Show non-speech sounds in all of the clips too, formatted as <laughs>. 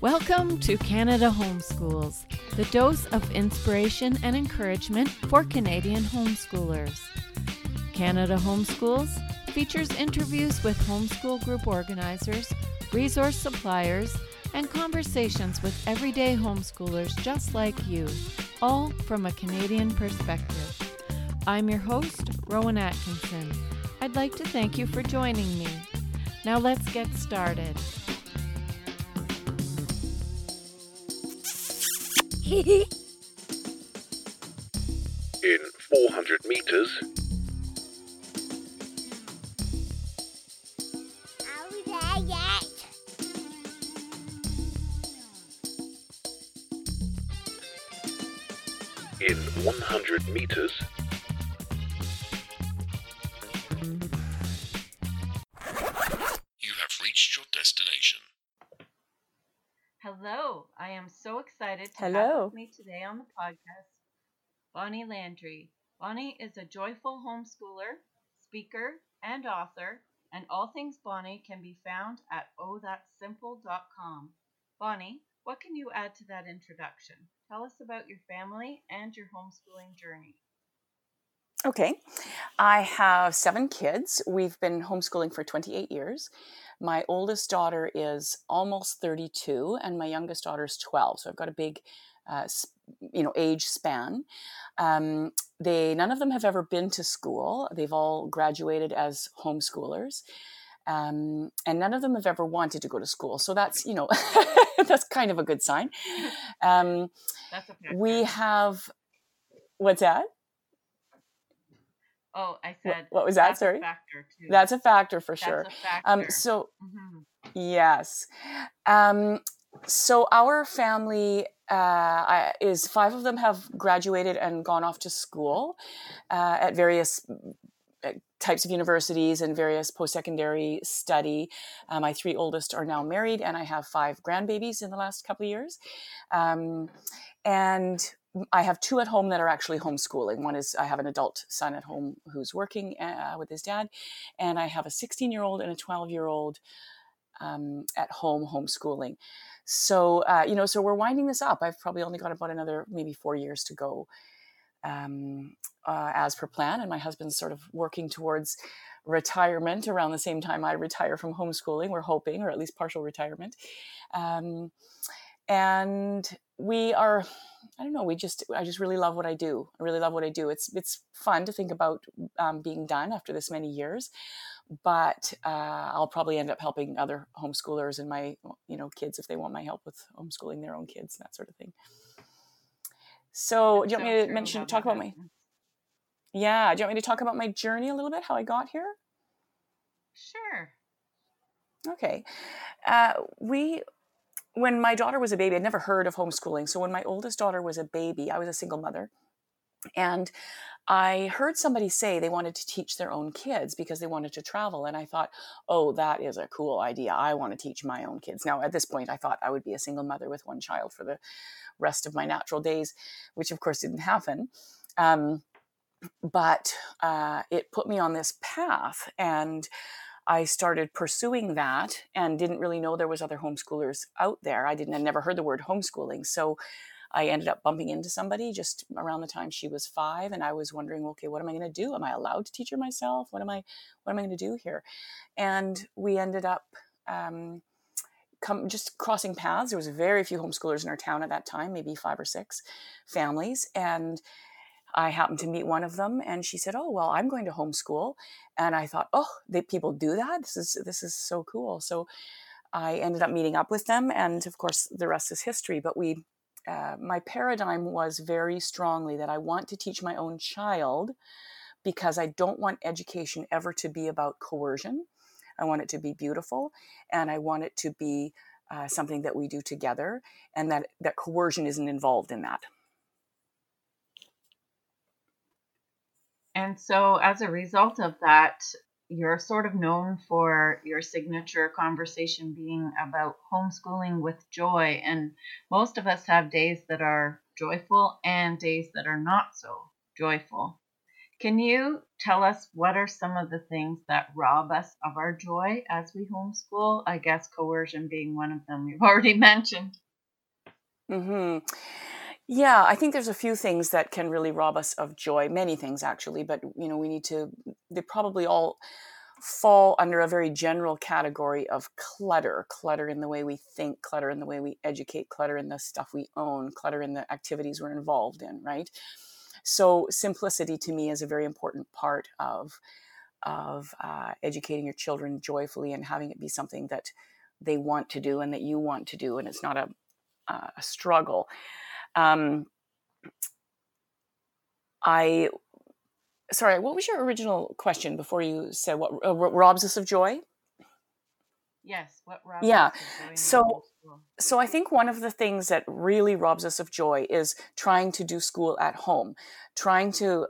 Welcome to Canada Homeschools, the dose of inspiration and encouragement for Canadian homeschoolers. Canada Homeschools features interviews with homeschool group organizers, resource suppliers, and conversations with everyday homeschoolers just like you, all from a Canadian perspective. I'm your host, Rowan Atkinson. I'd like to thank you for joining me. Now let's get started. <laughs> In 400 meters, in 100 meters, Hello. with me today on the podcast Bonnie Landry. Bonnie is a joyful homeschooler, speaker, and author, and all things Bonnie can be found at ohthatsimple.com. Bonnie, what can you add to that introduction? Tell us about your family and your homeschooling journey. Okay. I have seven kids. We've been homeschooling for 28 years. My oldest daughter is almost 32, and my youngest daughter is 12. So I've got a big, uh, you know, age span. Um, they none of them have ever been to school. They've all graduated as homeschoolers, um, and none of them have ever wanted to go to school. So that's you know, <laughs> that's kind of a good sign. <laughs> Um, we have, what's that? Oh, I said what was that? that's a Sorry. factor too. That's a factor for That's sure. a factor. Um, so Mhm. yes, um, so our family uh, is five of them have graduated and gone off to school uh, at various uh, types of universities and various post-secondary study. Uh, my three oldest are now married, and I have five grandbabies in the last couple of years. Um, and I have two at home that are actually homeschooling. One is I have an adult son at home who's working uh, with his dad, and I have a 16 year old and a 12 year old um, at home homeschooling. So, uh, you know, so we're winding this up. I've probably only got about another maybe four years to go um, uh, as per plan. And my husband's sort of working towards retirement around the same time I retire from homeschooling. We're hoping, or at least partial retirement. Um, and we are i don't know we just i just really love what i do. I really love what i do. It's it's fun to think about um, being done after this many years but uh, i'll probably end up helping other homeschoolers and my you know kids if they want my help with homeschooling their own kids and that sort of thing. So do you want So me to mention talk about my yeah do you want me to talk about my journey a little bit how i got here? Sure. Okay. Uh, we, when my daughter was a baby, I'd never heard of homeschooling. So when my oldest daughter was a baby, I was a single mother. And I heard somebody say they wanted to teach their own kids because they wanted to travel. And I thought, oh, that is a cool idea. I want to teach my own kids. Now, at this point, I thought I would be a single mother with one child for the rest of my natural days, which of course didn't happen. Um, but uh, it put me on this path. And I started pursuing that and didn't really know there was other homeschoolers out there. I didn't never heard the word homeschooling. So I ended up bumping into somebody just around the time she was 5 and I was wondering, okay, what am I going to do? Am I allowed to teach her myself? What am I what am I going to do here? And we ended up um, come just crossing paths. There was very few homeschoolers in our town at that time, maybe 5 or 6 families and I happened to meet one of them, and she said, "Oh, well, I'm going to homeschool," and I thought, "Oh, they, people do that. This is this is so cool." So I ended up meeting up with them, and of course, the rest is history. But we, uh, my paradigm was very strongly that I want to teach my own child because I don't want education ever to be about coercion. I want it to be beautiful, and I want it to be uh, something that we do together, and that that coercion isn't involved in that. And so, as a result of that, you're sort of known for your signature conversation being about homeschooling with joy. And most of us have days that are joyful and days that are not so joyful. Can you tell us what are some of the things that rob us of our joy as we homeschool? I guess coercion being one of them we've <laughs> already mentioned. hmm Yeah, I think there's a few things that can really rob us of joy. Many things actually, but you know, we need to. They probably all fall under a very general category of clutter clutter in the way we think clutter in the way we educate clutter in the stuff we own clutter in the activities we're involved in right so simplicity to me is a very important part of of uh, educating your children joyfully and having it be something that they want to do and that you want to do and it's not a, a struggle um, i sorry, what was your original question before you said what uh, robs us of joy? Yes, what robs yeah. us of joy So, so I think one of the things that really robs us of joy is trying to do school at home, trying to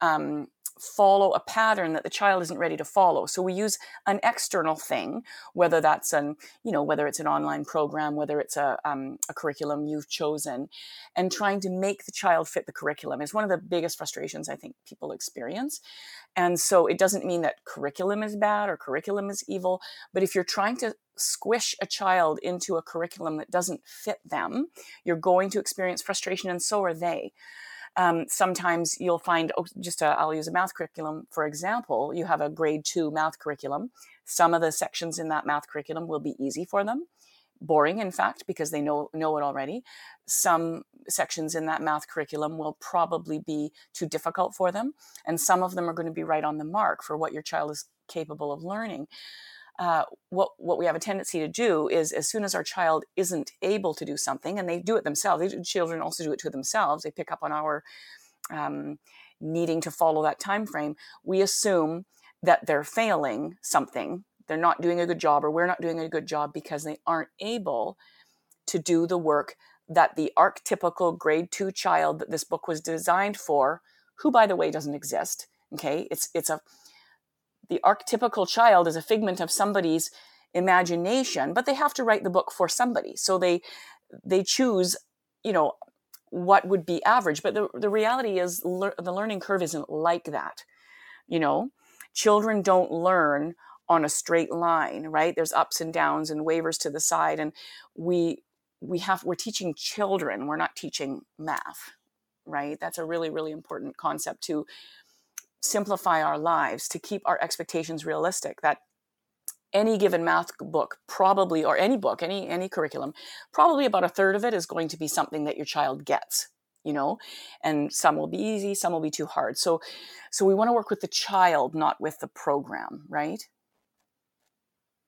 um, follow a pattern that the child isn't ready to follow. So we use an external thing, whether that's an, you know, whether it's an online program, whether it's a, um, a curriculum you've chosen, and trying to make the child fit the curriculum is one of the biggest frustrations I think people experience. And so it doesn't mean that curriculum is bad or curriculum is evil, but if you're trying to squish a child into a curriculum that doesn't fit them, you're going to experience frustration, and so are they. Um, sometimes you'll find, oh, just i I'll use a math curriculum for example. You have a grade two math curriculum. Some of the sections in that math curriculum will be easy for them, boring in fact because they know know it already. Some sections in that math curriculum will probably be too difficult for them, and some of them are going to be right on the mark for what your child is capable of learning uh, what what we have a tendency to do is as soon as our child isn't able to do something and they do it themselves they, children also do it to themselves they pick up on our um, needing to follow that time frame we assume that they're failing something. They're not doing a good job or we're not doing a good job because they aren't able to do the work that the archetypical grade two child that this book was designed for who by the way doesn't exist okay? It's it's a the archetypical child is a figment of somebody's imagination but they have to write the book for somebody. So they they choose you know what would be average. But the, the reality is le- the learning curve isn't like that you know? Children don't learn on a straight line right? There's ups and downs and wavers to the side and we we have we're teaching children. We're not teaching math right? That's a really really important concept to simplify our lives, to keep our expectations realistic, that any given math book probably or any book any any curriculum probably about a third of it is going to be something that your child gets you know and some will be easy some will be too hard so so we want to work with the child not with the program right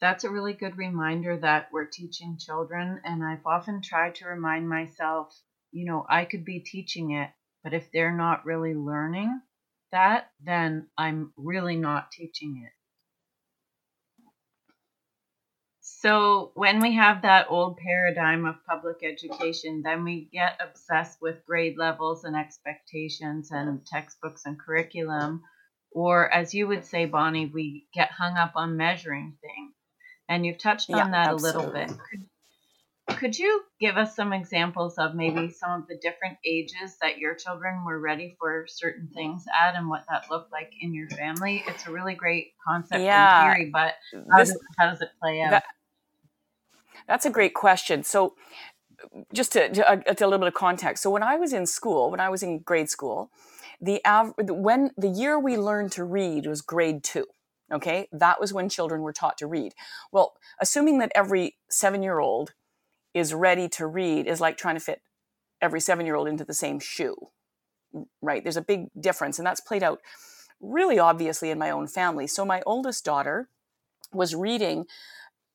That's a really good reminder that we're teaching children. And I've often tried to remind myself, you know, I could be teaching it, but if they're not really learning that, then I'm really not teaching it. So when we have that old paradigm of public education, then we get obsessed with grade levels and expectations and textbooks and curriculum. Or as you would say, Bonnie, we get hung up on measuring things. And you've touched on Yeah, that a little bit. Could, could you give us some examples of maybe some of the different ages that your children were ready for certain things at and what that looked like in your family? It's a really great concept Yeah, in theory, but how, this does, how does it play out? that that's a great question. So just to, to, uh, to a little bit of context. So when i was in school when i was in grade school the av- when the year we learned to read was grade two okay? That was when children were taught to read. Well assuming that every seven year old is ready to read is like trying to fit every seven year old into the same shoe right? There's a big difference and that's played out really obviously in my own family. So my oldest daughter was reading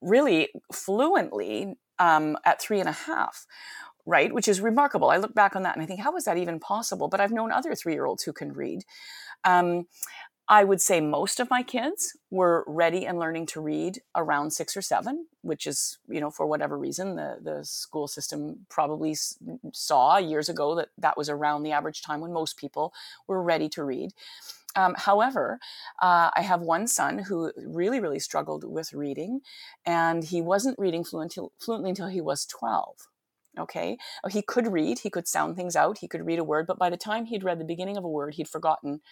really fluently um, at three and a half right? Which is remarkable. I look back on that and i think how is that even possible? But i've known other three year olds who can read. Um, i would say most of my kids were ready and learning to read around six or seven which is you know for whatever reason the, the school system probably saw years ago that that was around the average time when most people were ready to read um, however, uh, I have one son who really, really struggled with reading, and he wasn't reading fluent, fluently until he was 12. Okay. He could read, he could sound things out, he could read a word, but by the time he'd read the beginning of a word, he'd forgotten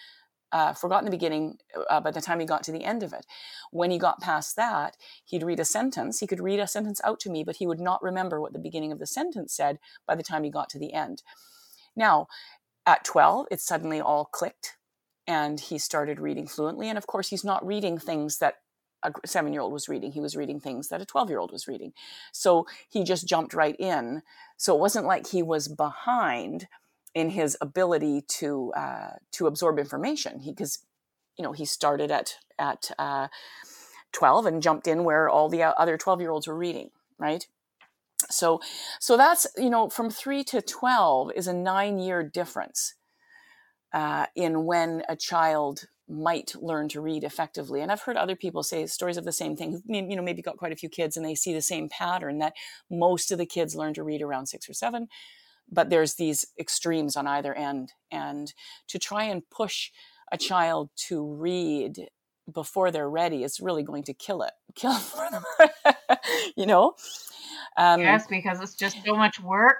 uh, forgotten the beginning uh, by the time he got to the end of it. When he got past that, he'd read a sentence. He could read a sentence out to me, but he would not remember what the beginning of the sentence said by the time he got to the end. Now, at 12, it suddenly all clicked and he started reading fluently. And of course, he's not reading things that a seven year old was reading. He was reading things that a 12 year old was reading. So he just jumped right in. So it wasn't like he was behind in his ability to uh, to absorb information. Because you know he started at at uh, 12 and jumped in where all the other 12 year olds were reading, right? So so that's you know from three to 12 is a nine year difference uh, in when a child might learn to read effectively. And I've heard other people say stories of the same thing. You know, maybe got quite a few kids, and they see the same pattern that most of the kids learn to read around six or seven, but there's these extremes on either end. And to try and push a child to read before they're ready is really going to kill it, <laughs> kill it for them. you know. Um, yes, because it's just so much work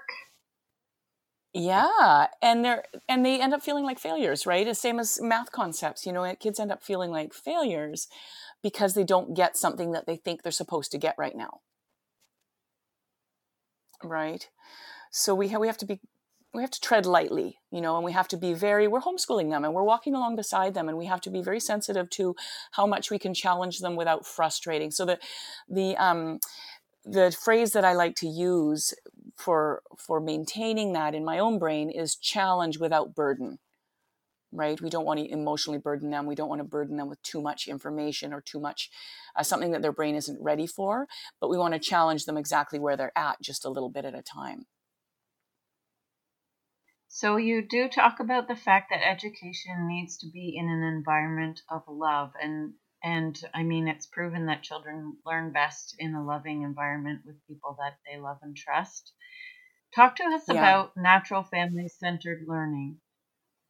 yeah, and they're and they end up feeling like failures, right? The same as math concepts. You know, kids end up feeling like failures because they don't get something that they think they're supposed to get right now. Right? So we have we have to be we have to tread lightly, you know, and we have to be very we're homeschooling them and we're walking along beside them and we have to be very sensitive to how much we can challenge them without frustrating. So the the um the phrase that I like to use for for maintaining that in my own brain is challenge without burden right? We don't want to emotionally burden them. We don't want to burden them with too much information or too much uh, something that their brain isn't ready for but we want to challenge them exactly where they're at just a little bit at a time so you do talk about the fact that education needs to be in an environment of love and and I mean, it's proven that children learn best in a loving environment with people that they love and trust. Talk to us yeah. about natural family centered learning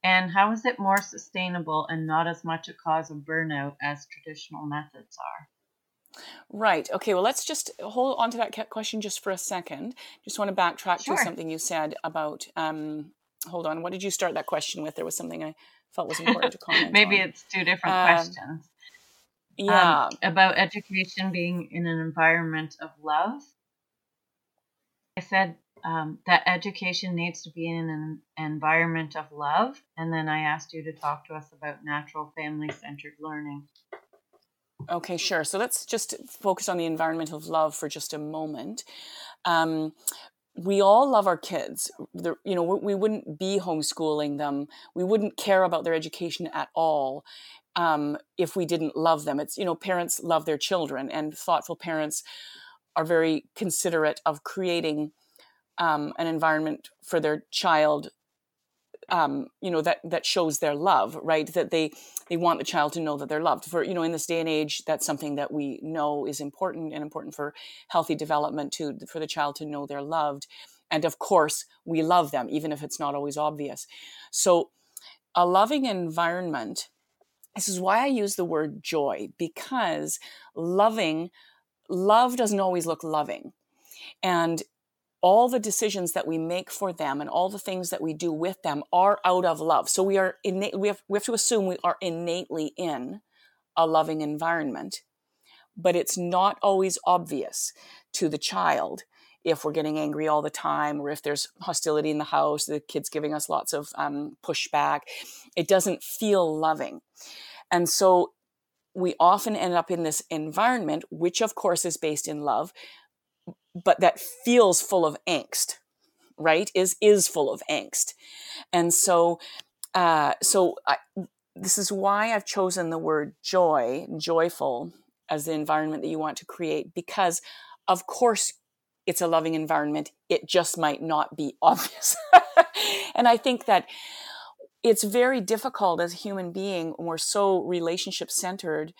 and how is it more sustainable and not as much a cause of burnout as traditional methods are? Right. Okay. Well, let's just hold on to that question just for a second. Just want to backtrack sure. to something you said about. Um, hold on. What did you start that question with? There was something I felt was important to <laughs> comment. Maybe on. it's two different um, questions. Yeah. Um, about education being in an environment of love. I said um, that education needs to be in an environment of love. And then I asked you to talk to us about natural family centered learning. Okay, sure. So let's just focus on the environment of love for just a moment. Um, we all love our kids. You know, we, we, wouldn't be homeschooling them. We wouldn't care about their education at all um, if we didn't love them. It's, you know, parents love their children, and thoughtful parents are very considerate of creating um, an environment for their child. Um, you know that that shows their love, right? That they they want the child to know that they're loved. For you know, in this day and age, that's something that we know is important and important for healthy development to for the child to know they're loved. And of course, we love them, even if it's not always obvious. So, a loving environment this is why I use the word joy because loving, love doesn't always look loving. And all the decisions that we make for them and all the things that we do with them are out of love. So we are innate, we have, we have to assume we are innately in a loving environment, but it's not always obvious to the child if we're getting angry all the time or if there's hostility in the house, the kid's giving us lots of um, pushback. It doesn't feel loving. And so we often end up in this environment, which of course is based in love, but that feels full of angst, right? Is is full of angst, and so uh, so I, this is why I've chosen the word joy, joyful, as the environment that you want to create, because of course it's a loving environment. It just might not be <laughs> obvious, and I think that it's very difficult as a human being when we're so relationship centered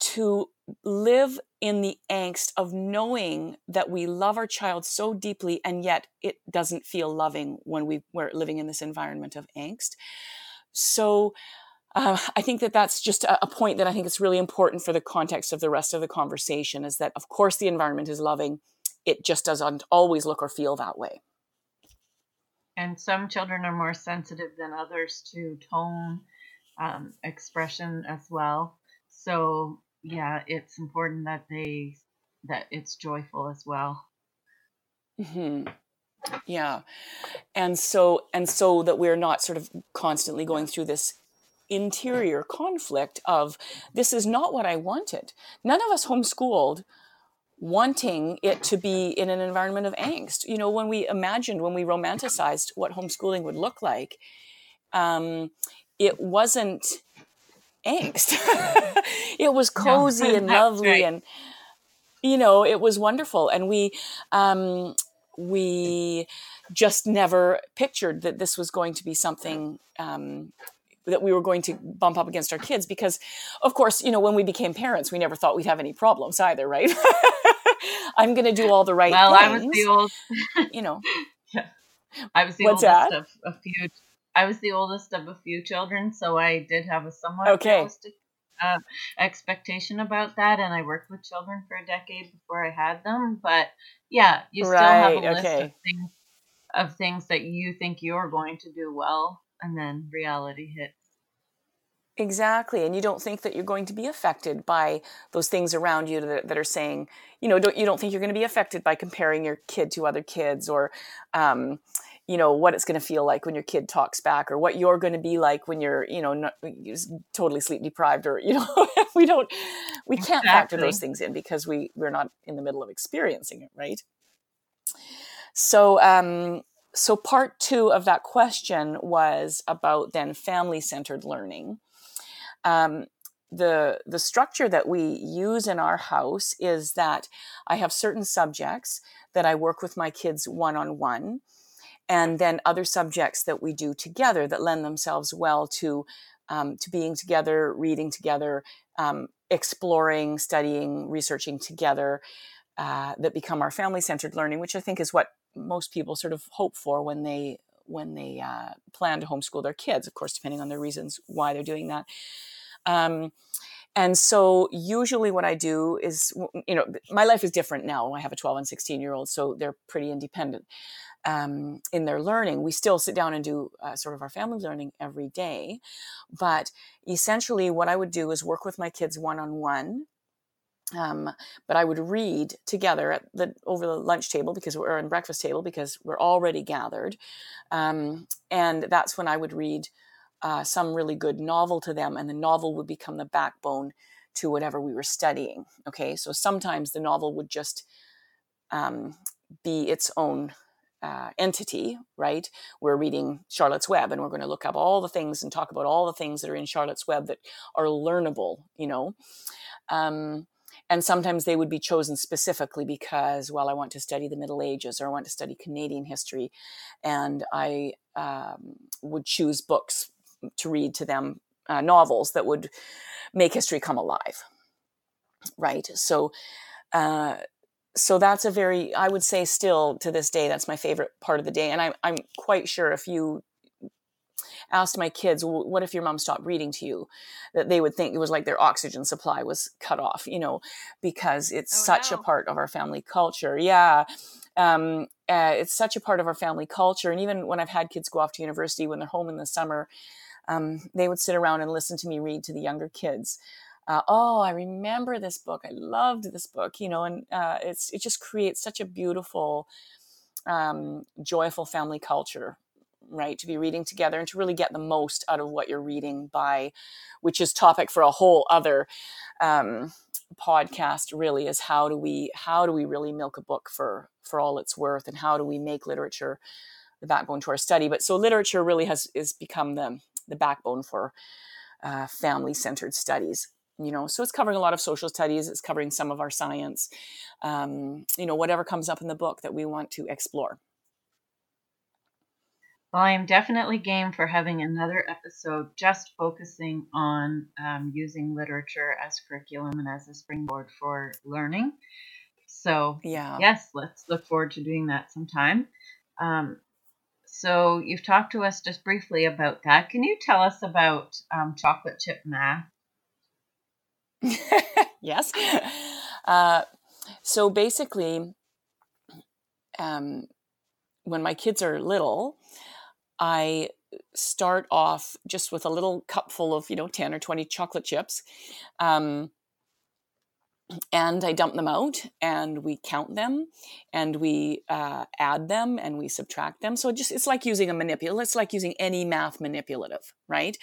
to live in the angst of knowing that we love our child so deeply and yet it doesn't feel loving when we, we're living in this environment of angst. So uh, i think that that's just a, a point that i think is really important for the context of the rest of the conversation is that of course the environment is loving. It just doesn't always look or feel that way. And some children are more sensitive than others to tone um, expression as well. So yeah it's important that they that it's joyful as well hmm Yeah. And so and so that we're not sort of constantly going through this interior conflict of this is not what I wanted. None of us homeschooled wanting it to be in an environment of angst. You know, when we imagined, when we romanticized what homeschooling would look like, um, it wasn't angst. <laughs> <laughs> it was cozy <laughs> and lovely right. and you know it was wonderful and we um we just never pictured that this was going to be something um that we were going to bump up against our kids because of course you know when we became parents we never thought we'd have any problems either right i'm going to do all the right well things i was the old you know yeah. i was the What's oldest that? of a few i was the oldest of a few children so i did have a somewhat Okay. realistic uh, expectation about that and i worked with children for a decade before i had them but yeah you still have a list of things of things that you think you're going to do well and then reality hits Exactly. And you don't think that you're going to be affected by those things around you that, that are saying, you know, don't, you don't think you're going to be affected by comparing your kid to other kids or, um, you know, what it's going to feel like when your kid talks back or what you're going to be like when you're, you know, not, totally sleep deprived or, <laughs> you know, we don't, we can't factor those things in because we, we're not in the middle of experiencing it, right? So, um, so part two of that question was about then family centered learning um, the the structure that we use in our house is that I have certain subjects that I work with my kids one on one, and then other subjects that we do together that lend themselves well to um, to being together, reading together, um, exploring, studying, researching together. Uh, that become our family centered learning, which I think is what most people sort of hope for when they when they uh, plan to homeschool their kids. Of course, depending on their reasons why they're doing that. Um, and so usually what I do is, you know, my life is different now. I have a 12 and 16 year old, so they're pretty independent um, in their learning. We still sit down and do uh, sort of our family learning every day. But essentially, what I would do is work with my kids one on one. But I would read together at the over the lunch table because we're in breakfast table because we're already gathered, um, and that's when I would read uh, some really good novel to them, and the novel would become the backbone to whatever we were studying. Okay, so sometimes the novel would just um, be its own uh, entity, right? We're reading Charlotte's Web, and we're going to look up all the things and talk about all the things that are in Charlotte's Web that are learnable, you know. Um, and sometimes they would be chosen specifically because, well, I want to study the Middle Ages or I want to study Canadian history, and I um, would choose books to read to them, uh, novels that would make history come alive, right? So, uh, so that's a very, I would say, still to this day, that's my favorite part of the day, and I'm I'm quite sure if you asked my kids, well, what if your mom stopped reading to you? That they would think it was like their oxygen supply was cut off, you know, because it's Oh, such a part of our family culture. Yeah. Um, uh, it's such a part of our family culture. And even when I've had kids go off to university, when they're home in the summer, um, they would sit around and listen to me read to the younger kids. Uh, oh, I remember this book. I loved this book, you know, and uh, it's it just creates such a beautiful, um, joyful family culture right to be reading together and to really get the most out of what you're reading by which is topic for a whole other um, podcast really is how do we how do we really milk a book for for all it's worth and how do we make literature the backbone to our study but so literature really has is become the the backbone for uh, family centered studies you know so it's covering a lot of social studies it's covering some of our science um, you know whatever comes up in the book that we want to explore Well, I am definitely game for having another episode just focusing on um, using literature as curriculum and as a springboard for learning. So, yeah yes, let's look forward to doing that sometime. Um, so, you've talked to us just briefly about that. Can you tell us about um, chocolate chip math? <laughs> yes. Uh, so basically, um, when my kids are little, I start off just with a little cup full of, you know, 10 or 20 chocolate chips. Um, and I dump them out and we count them and we uh, add them and we subtract them. So it just it's like using a manipulative, it's like using any math manipulative, right?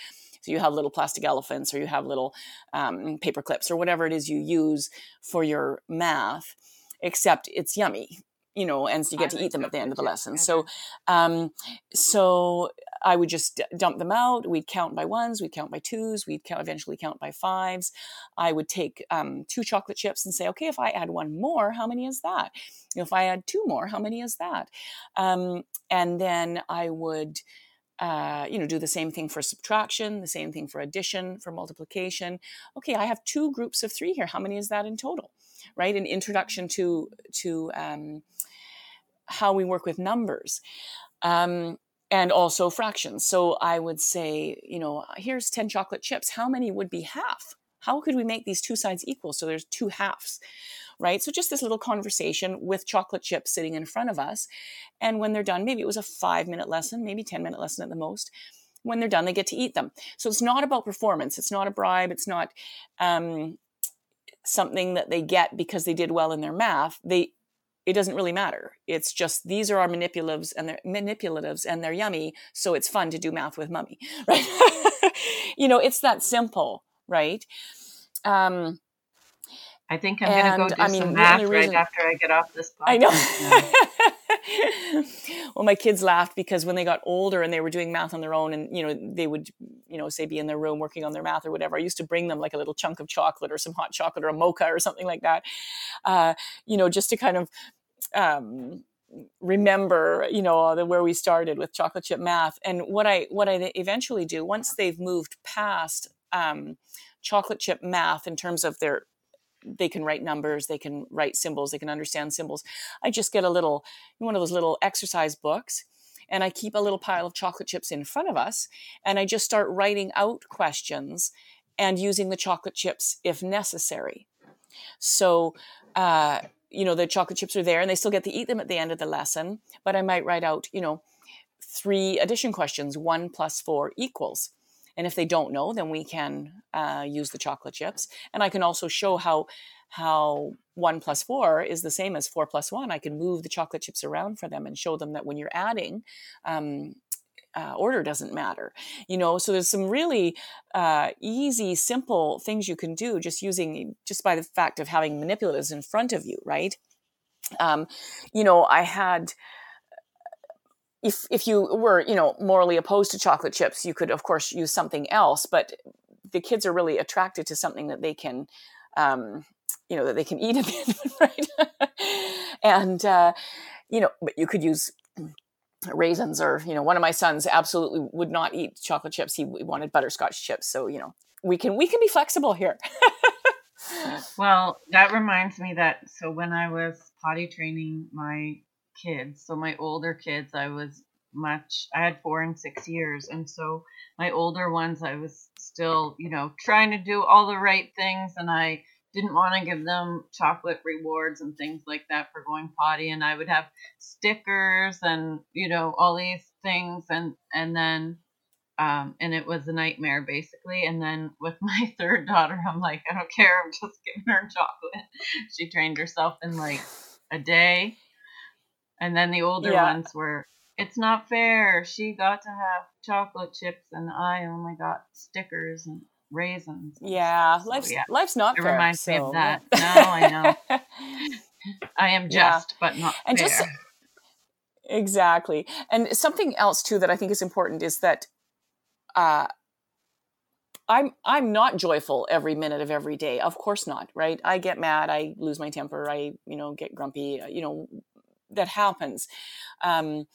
So you have little plastic elephants or you have little um, paper clips or whatever it is you use for your math, except it's yummy, you know, and so you get to eat them at the end of the lesson. So, um, so I would just dump them out. We'd count by ones, we'd count by twos, we'd count, eventually count by fives. I would take um, two chocolate chips and say, okay, if I add one more, how many is that? If I add two more, how many is that? Um, and then I would. Uh, you know, do the same thing for subtraction, the same thing for addition, for multiplication. Okay, I have two groups of three here. How many is that in total? Right? An introduction to to um, how we work with numbers. Um, and also fractions. So I would say, you know, here's 10 chocolate chips. How many would be half? How could we make these two sides equal? So there's two halves, right? So just this little conversation with chocolate chips sitting in front of us. And when they're done, maybe it was a five minute lesson, maybe 10 minute lesson at the most. When they're done, they get to eat them. So it's not about performance. It's not a bribe. It's not um, something that they get because they did well in their math. They it doesn't really matter. It's just these are our manipulatives and they're manipulatives and they're yummy, so it's fun to do math with mummy, <laughs> right? you know, it's that simple, right? Um, I think I'm going to go do I mean, some math only right after I get off this podcast. I know. <laughs> well, my kids laughed because when they got older and they were doing math on their own, and you know they would, you know, say be in their room working on their math or whatever. I used to bring them like a little chunk of chocolate or some hot chocolate or a mocha or something like that, uh, you know, just to kind of um, remember, you know, the, where we started with chocolate chip math. And what I what I eventually do once they've moved past um, chocolate chip math in terms of their they can write numbers, they can write symbols, they can understand symbols. I just get a little one of those little exercise books and I keep a little pile of chocolate chips in front of us and I just start writing out questions and using the chocolate chips if necessary. So, uh, you know, the chocolate chips are there and they still get to eat them at the end of the lesson, but I might write out, you know, three addition questions one plus four equals. And if they don't know, then we can uh, use the chocolate chips. And I can also show how how one plus four is the same as four plus one. I can move the chocolate chips around for them and show them that when you're adding, um, uh, order doesn't matter. You know, so there's some really uh, easy, simple things you can do just using just by the fact of having manipulatives in front of you, right? Um, you know, I had if if you were you know morally opposed to chocolate chips you could of course use something else but the kids are really attracted to something that they can um, you know that they can eat it, <laughs> right? And uh, you know but you could use raisins or you know one of my sons absolutely would not eat chocolate chips. He wanted butterscotch chips. So you know we can we can be flexible here. Well, that reminds me that so when I was potty training my kids, so my older kids, I was much, I had four and six years. And so my older ones, I was still, you know, trying to do all the right things. And I didn't want to give them chocolate rewards and things like that for going potty. And I would have stickers and, you know, all these things. And, and then, um, and it was a nightmare basically. And then with <laughs> my third daughter, I'm like, I don't care. I'm just giving her chocolate. She trained herself in like a day. And then the older Yeah. ones were, it's not fair. She got to have chocolate chips and I only got stickers and raisins. and yeah. So, life's yeah, life's not it fair, reminds me of that. yeah. <laughs> No, I know. <laughs> I am Yeah. just, but not And just- fair. Exactly. And something else too that I think is important is that uh I'm I'm not joyful every minute of every day. Of course not, right? I get mad, I lose my temper, I, you know, get grumpy, uh, you know, that happens. Um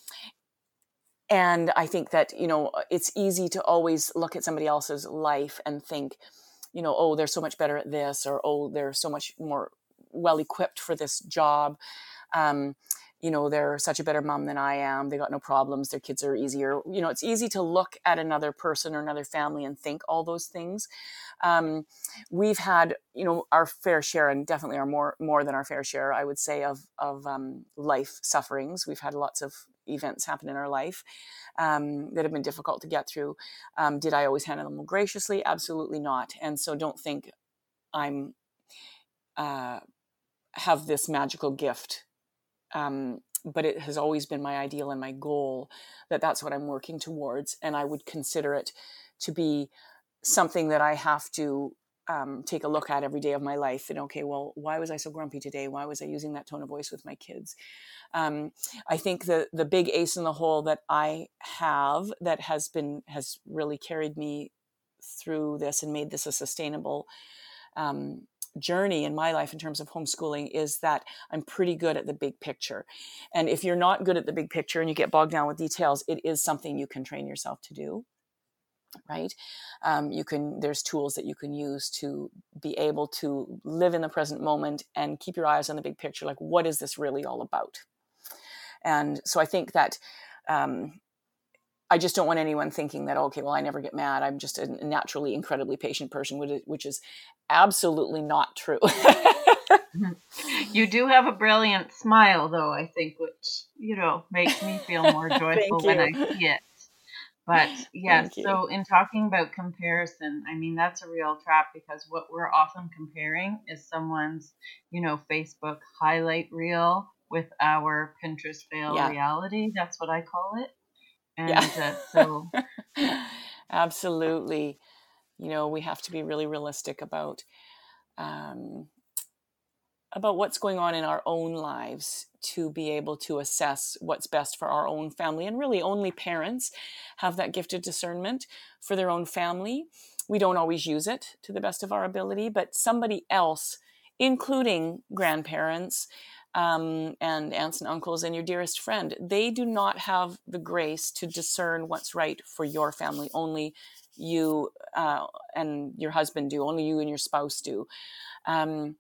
and I think that, you know, it's easy to always look at somebody else's life and think, you know, oh, they're so much better at this or oh, they're so much more well equipped for this job. Um you know they're such a better mom than i am they got no problems their kids are easier you know it's easy to look at another person or another family and think all those things um, we've had you know our fair share and definitely our more more than our fair share i would say of of um, life sufferings we've had lots of events happen in our life um, that have been difficult to get through. Um, did I always handle them graciously? Absolutely not. And so don't think I'm uh, have this magical gift. Um, but it has always been my ideal and my goal that that's what I'm working towards. And I would consider it to be something that I have to um, take a look at every day of my life and okay well why was i so grumpy today why was i using that tone of voice with my kids um, i think the the big ace in the hole that i have that has been has really carried me through this and made this a sustainable um, journey in my life in terms of homeschooling is that I'm pretty good at the big picture. And if you're not good at the big picture and you get bogged down with details, it is something you can train yourself to do. Right? Um, you can, there's tools that you can use to be able to live in the present moment and keep your eyes on the big picture. Like, what is this really all about? And so I think that um, I just don't want anyone thinking that, okay, well, I never get mad. I'm just a naturally incredibly patient person, which is absolutely not true. Mm-hmm. you do have a brilliant smile, though, I think, which, you know, makes me feel more <laughs> joyful when I see it. But yes, so in talking about comparison, I mean, that's a real trap because what we're often comparing is someone's, you know, Facebook highlight reel with our Pinterest fail yeah. reality. That's what I call it. And yeah. uh, so. <laughs> Absolutely. You know, we have to be really realistic about um, about what's going on in our own lives to be able to assess what's best for our own family. And really, only parents have that gifted discernment for their own family. We don't always use it to the best of our ability, but somebody else, including grandparents, um, and aunts and uncles and your dearest friend, they do not have the grace to discern what's right for your family. Only you uh, and your husband do. Only you and your spouse do. Um,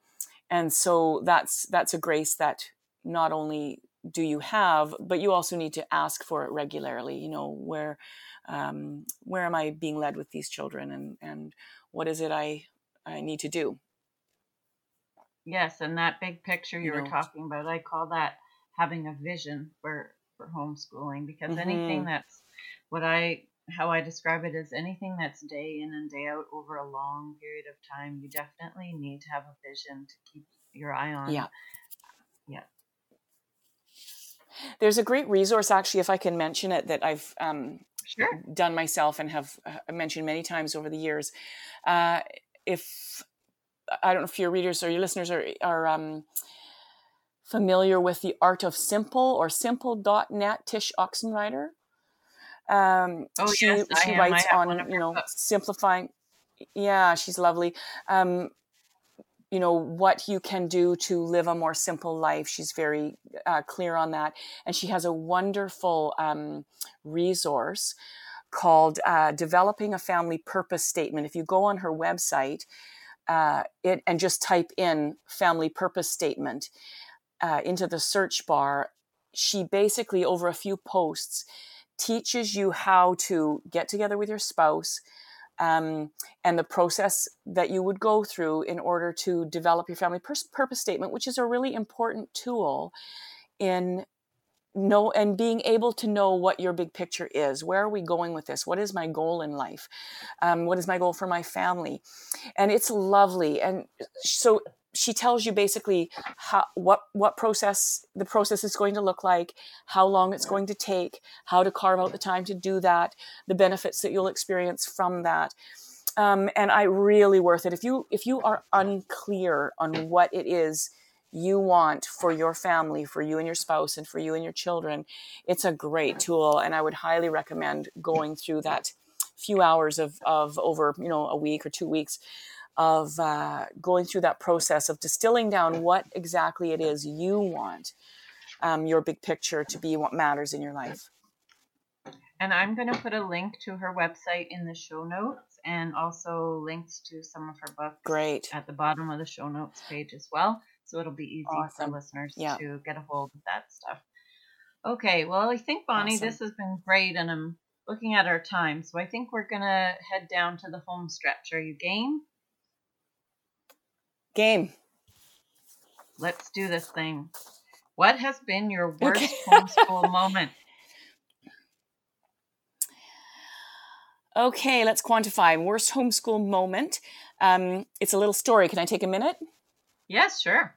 and so that's that's a grace that not only do you have, but you also need to ask for it regularly. You know where um, where am I being led with these children, and and what is it I I need to do Yes, and that big picture you, you were talking about, I call that having a vision for for homeschooling because mm-hmm. anything that's what I how I describe it is anything that's day in and day out over a long period of time, you definitely need to have a vision to keep your eye on. Yeah. Yeah. There's a great resource, actually, if I can mention it, that I've um, sure. done myself and have uh, mentioned many times over the years. Uh, if I don't know if your readers or your listeners are, are um, familiar with the art of simple or simple.net Tsh Oxenreider um, oh, she, yes, she writes on you know books. simplifying yeah she's lovely. Um, you know what you can do to live a more simple life. She's very uh, clear on that. And she has a wonderful um, resource called uh, developing a family purpose statement. If you go on her website uh, it and just type in family purpose statement uh, into the search bar, she basically over a few posts teaches you how to get together with your spouse um, and the process that you would go through in order to develop your family purpose statement, which is a really important tool in know and being able to know what your big picture is. Where are we going with this? What is my goal in life? Um, what is my goal for my family? And it's lovely. And so she tells you basically how what what process the process is going to look like how long it's going to take how to carve out the time to do that the benefits that you'll experience from that. Um, and i really worth it. If you if you are unclear on what it is you want for your family, for you and your spouse, and for you and your children, it's a great tool. And I would highly recommend going through that few hours of, of over, you know, a week or two weeks of uh, going through that process of distilling down what exactly it is you want um, your big picture to be what matters in your life. And I'm going to put a link to her website in the show notes and also links to some of her books Great. at the bottom of the show notes page as well. So it'll be easy awesome. for listeners yeah. to get a hold of that stuff. Okay, well, I think, Bonnie, awesome. this has been great, and I'm looking at our time. So I think we're going to head down to the home stretch. Are you game? Game. Let's do this thing. What has been your worst okay. homeschool moment? <laughs> Okay, let's quantify. Worst homeschool moment. Um, it's a little story. Can I take a minute? Yes, sure.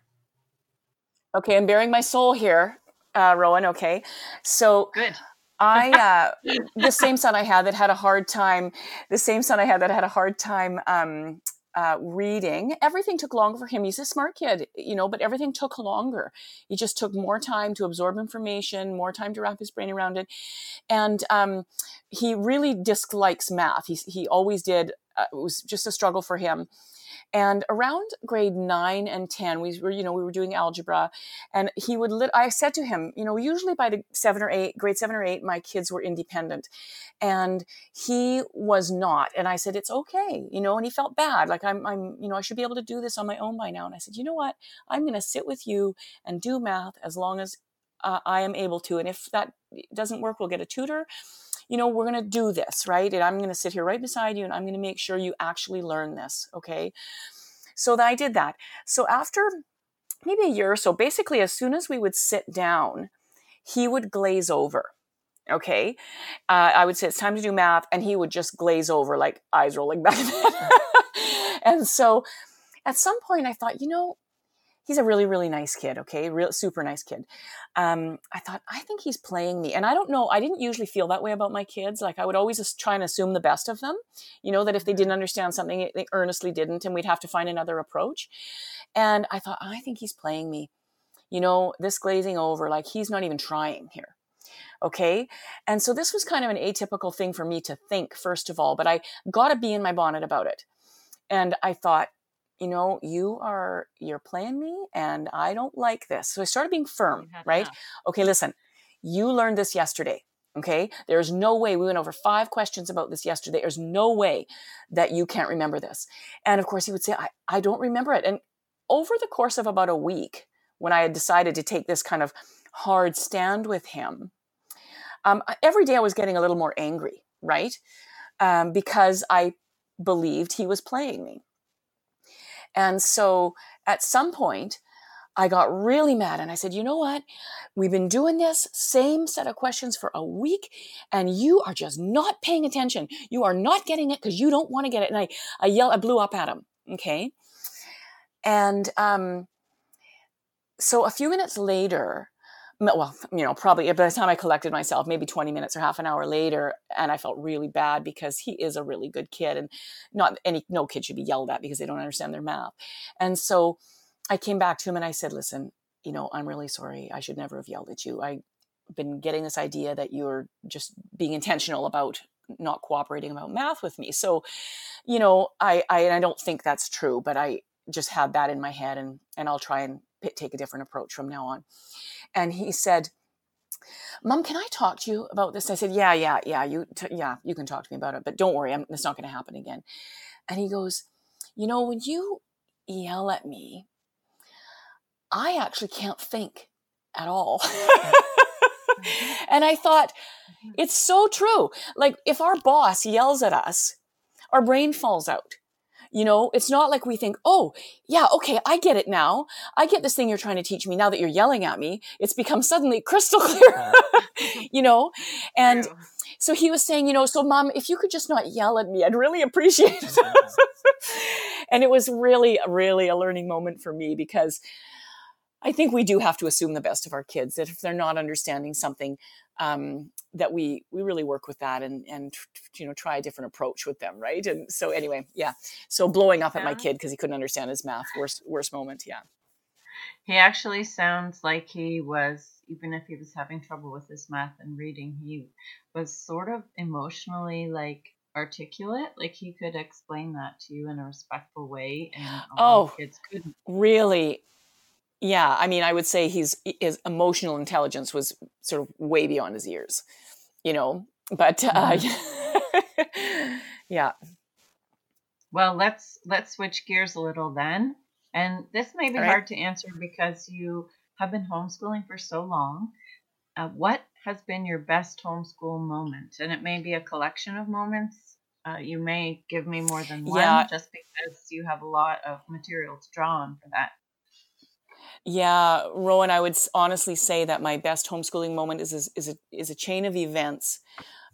Okay, I'm baring my soul here, uh, Rowan. Okay, so Good. I <laughs> uh, the same son I had that had a hard time. The same son I had that had a hard time um, uh, reading. Everything took longer for him. He's a smart kid, you know, but everything took longer. He just took more time to absorb information, more time to wrap his brain around it, and um, he really dislikes math. He he always did. Uh, it was just a struggle for him. And around grade nine and 10, we were, you know, we were doing algebra and he would, lit- I said to him, you know, usually by the seven or eight, grade seven or eight, my kids were independent and he was not. And I said, it's okay, you know, and he felt bad. Like I'm, I'm, you know, I should be able to do this on my own by now. And I said, you know what? I'm going to sit with you and do math as long as uh, I am able to. And if that doesn't work, we'll get a tutor you know, we're going to do this, right? And I'm going to sit here right beside you and I'm going to make sure you actually learn this, okay? So that I did that. So after maybe a year or so, basically, as soon as we would sit down, he would glaze over. Okay. Uh, I would say it's time to do math, and he would just glaze over, like eyes rolling back. <laughs> and so at some point, I thought, you know, he's a really really nice kid okay? Real super nice kid. Um, i thought i think he's playing me. And i don't know i didn't usually feel that way about my kids. Like i would always just try and assume the best of them you know that if they didn't understand something they earnestly didn't and we'd have to find another approach. And i thought i think he's playing me. You know this glazing over like he's not even trying here. Okay? And so this was kind of an atypical thing for me to think first of all but i got to be in my bonnet about it. And i thought you know, you are you're playing me and I don't like this. So I started being firm, right? Okay, listen. You learned this yesterday. Okay? There's no way we went over five questions about this yesterday. There's no way that you can't remember this. And of course he would say, I, I don't remember it. And over the course of about a week, when I had decided to take this kind of hard stand with him, um, every day I was getting a little more angry, right? Um, because I believed he was playing me. And so at some point, I got really mad and I said, you know what? We've been doing this same set of questions for a week and you are just not paying attention. You are not getting it because you don't want to get it. And I, I yelled, I blew up at him. Okay. And um, so a few minutes later, well, you know, probably by the time I collected myself, maybe 20 minutes or half an hour later, and I felt really bad because he is a really good kid and not any, no kid should be yelled at because they don't understand their math. And so I came back to him and I said, listen, you know, I'm really sorry. I should never have yelled at you. I've been getting this idea that you're just being intentional about not cooperating about math with me. So, you know, I, I, I don't think that's true, but I just had that in my head and, and I'll try and take a different approach from now on and he said, Mom, can I talk to you about this? I said, Yeah, yeah, yeah, you, t- yeah, you can talk to me about it, but don't worry, I'm, it's not going to happen again. And he goes, You know, when you yell at me, I actually can't think at all. <laughs> and I thought, mm-hmm. it's so true. Like, if our boss yells at us, our brain falls out. You know, it's not like we think, oh, yeah, okay, I get it now. I get this thing you're trying to teach me now that you're yelling at me. It's become <laughs> suddenly crystal clear, <laughs> you know? And True. so he was saying, you know, so mom, if you could just not yell at me, I'd really appreciate it. <laughs> and it was really, really a learning moment for me because I think we do have to assume the best of our kids that if they're not understanding something, um, that we we really work with that and and you know try a different approach with them right? And so anyway yeah. So blowing up yeah. at my kid because he couldn't understand his math worst worst moment yeah. He actually sounds like he was even if he was having trouble with his math and reading he was sort of emotionally like articulate like he could explain that to you in a respectful way and oh kids couldn't. really yeah, I mean, I would say he's his emotional intelligence was sort of way beyond his years, you know. But uh, mm-hmm. <laughs> yeah. Well, let's let's switch gears a little then. And this may be right. hard to answer because you have been homeschooling for so long. Uh, what has been your best homeschool moment? And it may be a collection of moments. Uh, you may give me more than one, yeah. just because you have a lot of material to draw on for that. Yeah, Rowan, I would honestly say that my best homeschooling moment is is, is a is a chain of events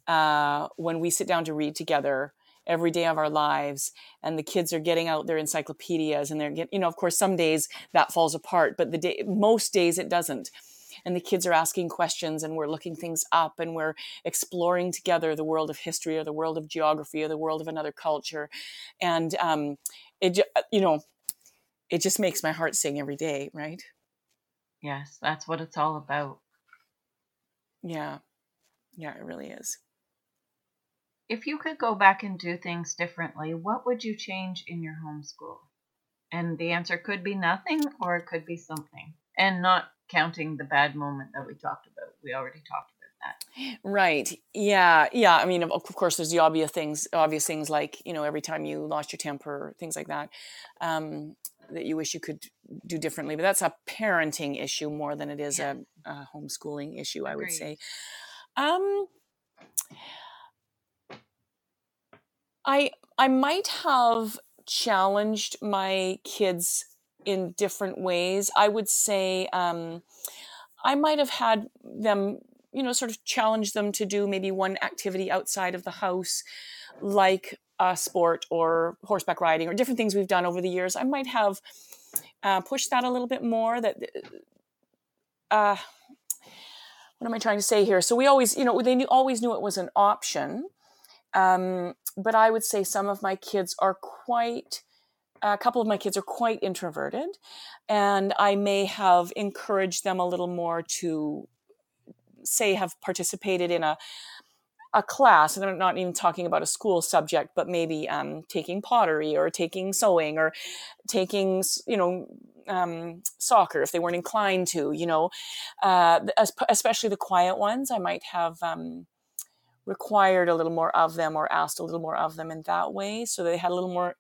uh, when we sit down to read together every day of our lives and the kids are getting out their encyclopedias and they're getting you know of course some days that falls apart but the day most days it doesn't. And the kids are asking questions and we're looking things up and we're exploring together the world of history or the world of geography or the world of another culture. And um, it you know it just makes my heart sing every day right Yes, that's what it's all about. yeah yeah it really is If you could go back and do things differently, what would you change in your homeschool? And the answer could be nothing or it could be something. And not counting the bad moment that we talked about. We already talked about that. Right. Yeah. Yeah. I mean, of, course, there's the obvious things, obvious things like you know, every time you lost your temper, things like that, um, that you wish you could do differently. But that's a parenting issue more than it is a, a homeschooling issue, I would Agreed. say. Um, I I might have challenged my kids in different ways. I would say um, I might have had them, you know, sort of challenge them to do maybe one activity outside of the house, like sport or horseback riding or different things we've done over the years. I might have uh, pushed that a little bit more. That uh, what am I trying to say here? So we always, you know, they knew, always knew it was an option. Um, but I would say some of my kids are quite, a couple of my kids are quite introverted, and I may have encouraged them a little more to, say, have participated in a a class, and I'm not even talking about a school subject, but maybe um, taking pottery or taking sewing or taking, you know, um, soccer if they weren't inclined to, you know, uh, especially the quiet ones. I might have um, required a little more of them or asked a little more of them in that way, so they had a little more,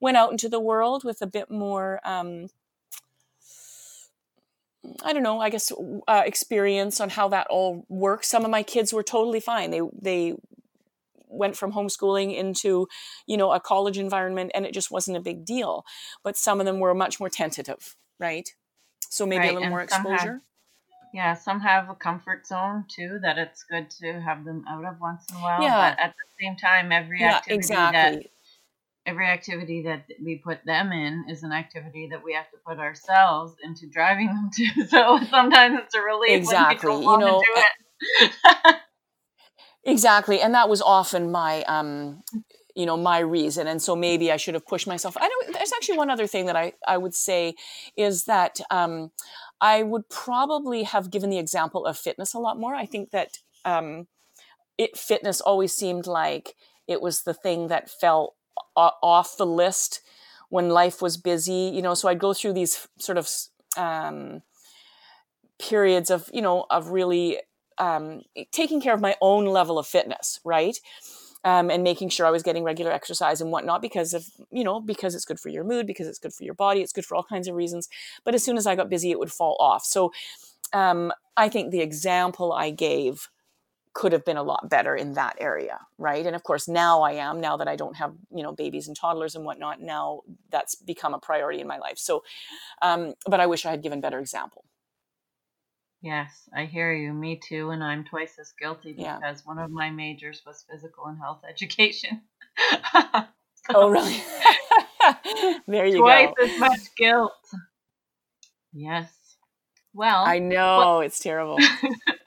went out into the world with a bit more. Um, I don't know, I guess uh, experience on how that all works. Some of my kids were totally fine. They they went from homeschooling into, you know, a college environment and it just wasn't a big deal. But some of them were much more tentative, right? So maybe Right, a little and more some have- exposure. Yeah, some have a comfort zone too that it's good to have them out of once in a while. Yeah. But at the same time, every Yeah, activity that exactly. Every activity that we put them in is an activity that we have to put ourselves into driving them to. <laughs> So sometimes it's a relief Exactly, when you we don't know, to do it. <laughs> Exactly, and that was often my, um, you know, my reason. And so maybe I should have pushed myself. I don't. There's actually one other thing that I I would say is that um, I would probably have given the example of fitness a lot more. I think that um, it fitness always seemed like it was the thing that fell o- off the list when life was busy. You know, so I'd go through these sort of um, periods of you know of really um, taking care of my own level of fitness, right? Um, and making sure I was getting regular exercise and whatnot because of, you know, because it's good for your mood, because it's good for your body, it's good for all kinds of reasons. But as soon as I got busy, it would fall off. So um, I think the example I gave could have been a lot better in that area, right? And of course, now I am, now that I don't have, you know, babies and toddlers and whatnot, now that's become a priority in my life. So, um, but I wish I had given better example. Yes, I hear you. Me too. And I'm twice as guilty Yeah. because one of my majors was physical and health <laughs> education. Oh, really? <laughs> there you twice go. as much guilt. Yes. Well, I know it's terrible. <laughs>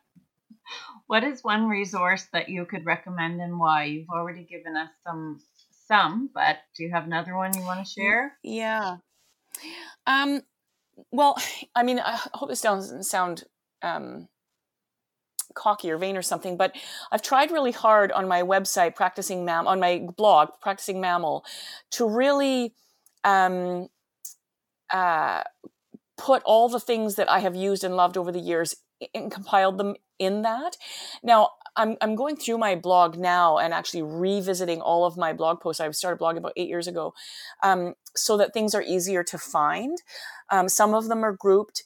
what is one resource that you could recommend and why? You've already given us some some, but do you have another one you want to share? Yeah. Um, well, I mean, I hope this doesn't sound um, cocky or vain or something, but I've tried really hard on my website, practicing mam, on my blog, practicing mammal, to really um, uh, put all the things that I have used and loved over the years and compiled them in that. Now, I'm, I'm going through my blog now and actually revisiting all of my blog posts. I started blogging about eight years ago um, so that things are easier to find. Um, some of them are grouped,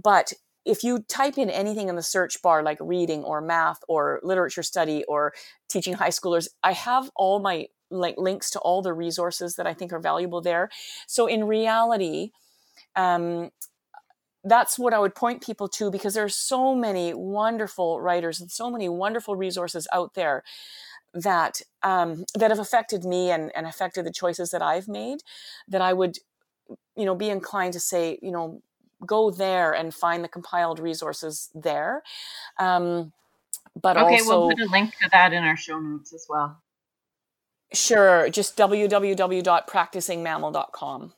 but if you type in anything in the search bar like reading or math or literature study or teaching high schoolers, I have all my like links to all the resources that I think are valuable there. So in reality, um, that's what I would point people to because there are so many wonderful writers and so many wonderful resources out there that um, that have affected me and, and affected the choices that I've made that I would you know be inclined to say you know go there and find the compiled resources there um, but Okay, also we'll put a link to that in our show notes as well. sure just www.practicingmammal.com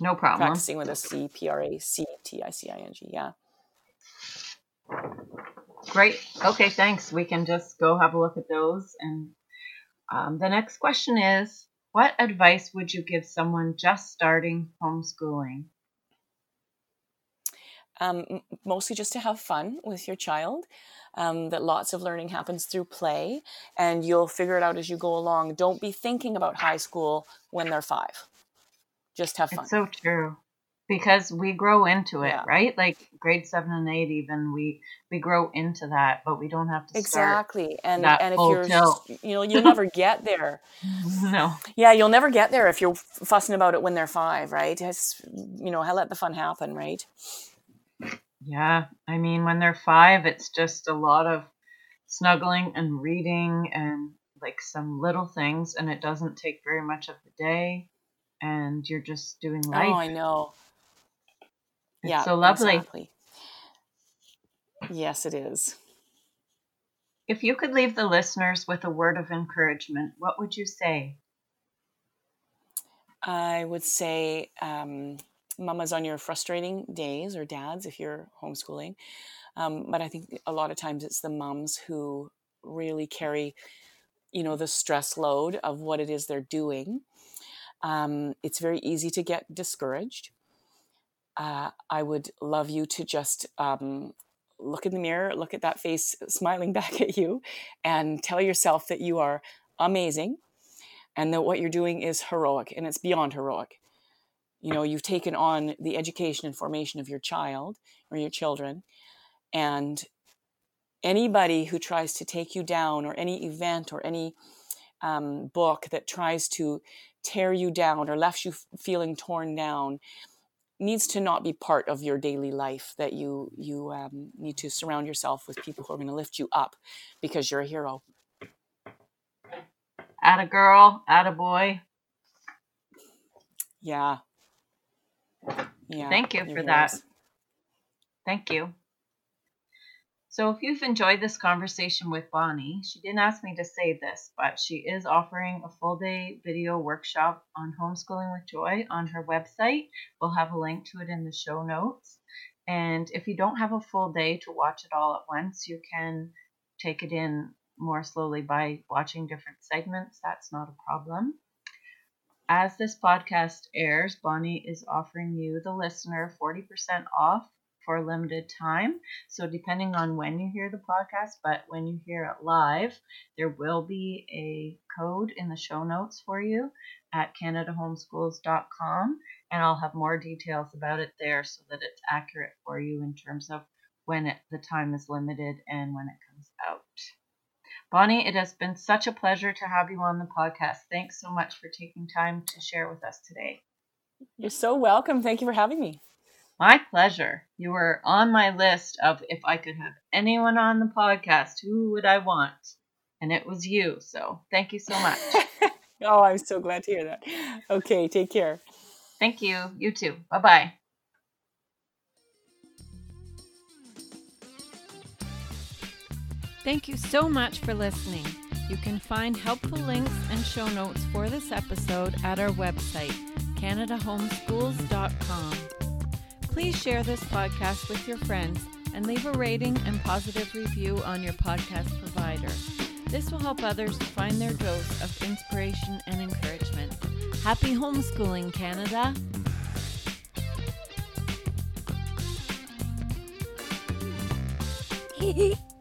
No problem. practicing with a c p r a c t i c i n g yeah Great. Okay, thanks. We can just go have a look at those. And um, the next question is What advice would you give someone just starting homeschooling? um, mostly just to have fun with your child. Um, that lots of learning happens through play, and you'll figure it out as you go along. Don't be thinking about high school when they're five. Just have fun. It's so true. Because we grow into it, Yeah. right? Like grade seven and eight, even we we grow into that, but we don't have to start. exactly, and and if you're, tilt. you know, you'll <laughs> never get there. <laughs> No, Yeah, you'll never get there if you're fussing about it when they're five, right? It's, you know, I let the fun happen, right? yeah. I mean, when they're five, it's just a lot of snuggling and reading and like some little things, and it doesn't take very much of the day, and you're just doing life. Oh, I know. It's yeah, so lovely. Exactly. Yes, it is. If you could leave the listeners with a word of encouragement, what would you say? I would say, um, mamas on your frustrating days, or dads if you're homeschooling. Um, but I think a lot of times it's the mums who really carry, you know, the stress load of what it is they're doing. Um, it's very easy to get discouraged. Uh, I would love you to just um, look in the mirror, look at that face smiling <laughs> back at you, and tell yourself that you are amazing and that what you're doing is heroic and it's beyond heroic. You know, you've taken on the education and formation of your child or your children, and anybody who tries to take you down, or any event or any um, book that tries to tear you down or left you feeling torn down needs to not be part of your daily life that you you um, need to surround yourself with people who are going to lift you up because you're a hero Atta girl, atta boy. yeah yeah Thank you for that. Thank you. So, if you've enjoyed this conversation with Bonnie, she didn't ask me to say this, but she is offering a full day video workshop on homeschooling with joy on her website. We'll have a link to it in the show notes. And if you don't have a full day to watch it all at once, you can take it in more slowly by watching different segments. That's not a problem. As this podcast airs, Bonnie is offering you, the listener, 40% off for a limited time. So, depending on when you hear the podcast, but when you hear it live, there will be a code in the show notes for you at CanadaHomeschools.com, and I'll have more details about it there so that it's accurate for you in terms of when it, the time is limited and when it comes out. Bonnie, it has been such a pleasure to have you on the podcast. Thanks so much for taking time to share with us today. you're so welcome thank you for having me My pleasure. You were on my list of if I could have anyone on the podcast, who would I want? And it was you. So thank you so much. <laughs> oh i'm so glad to hear that okay take care thank you. You too. Bye bye. Thank you so much for listening. You can find helpful links and show notes for this episode at our website, CanadaHomeschools.com. Please share this podcast with your friends and leave a rating and positive review on your podcast provider. This will help others find their dose of inspiration and encouragement. Happy homeschooling, Canada! Hehehe <laughs>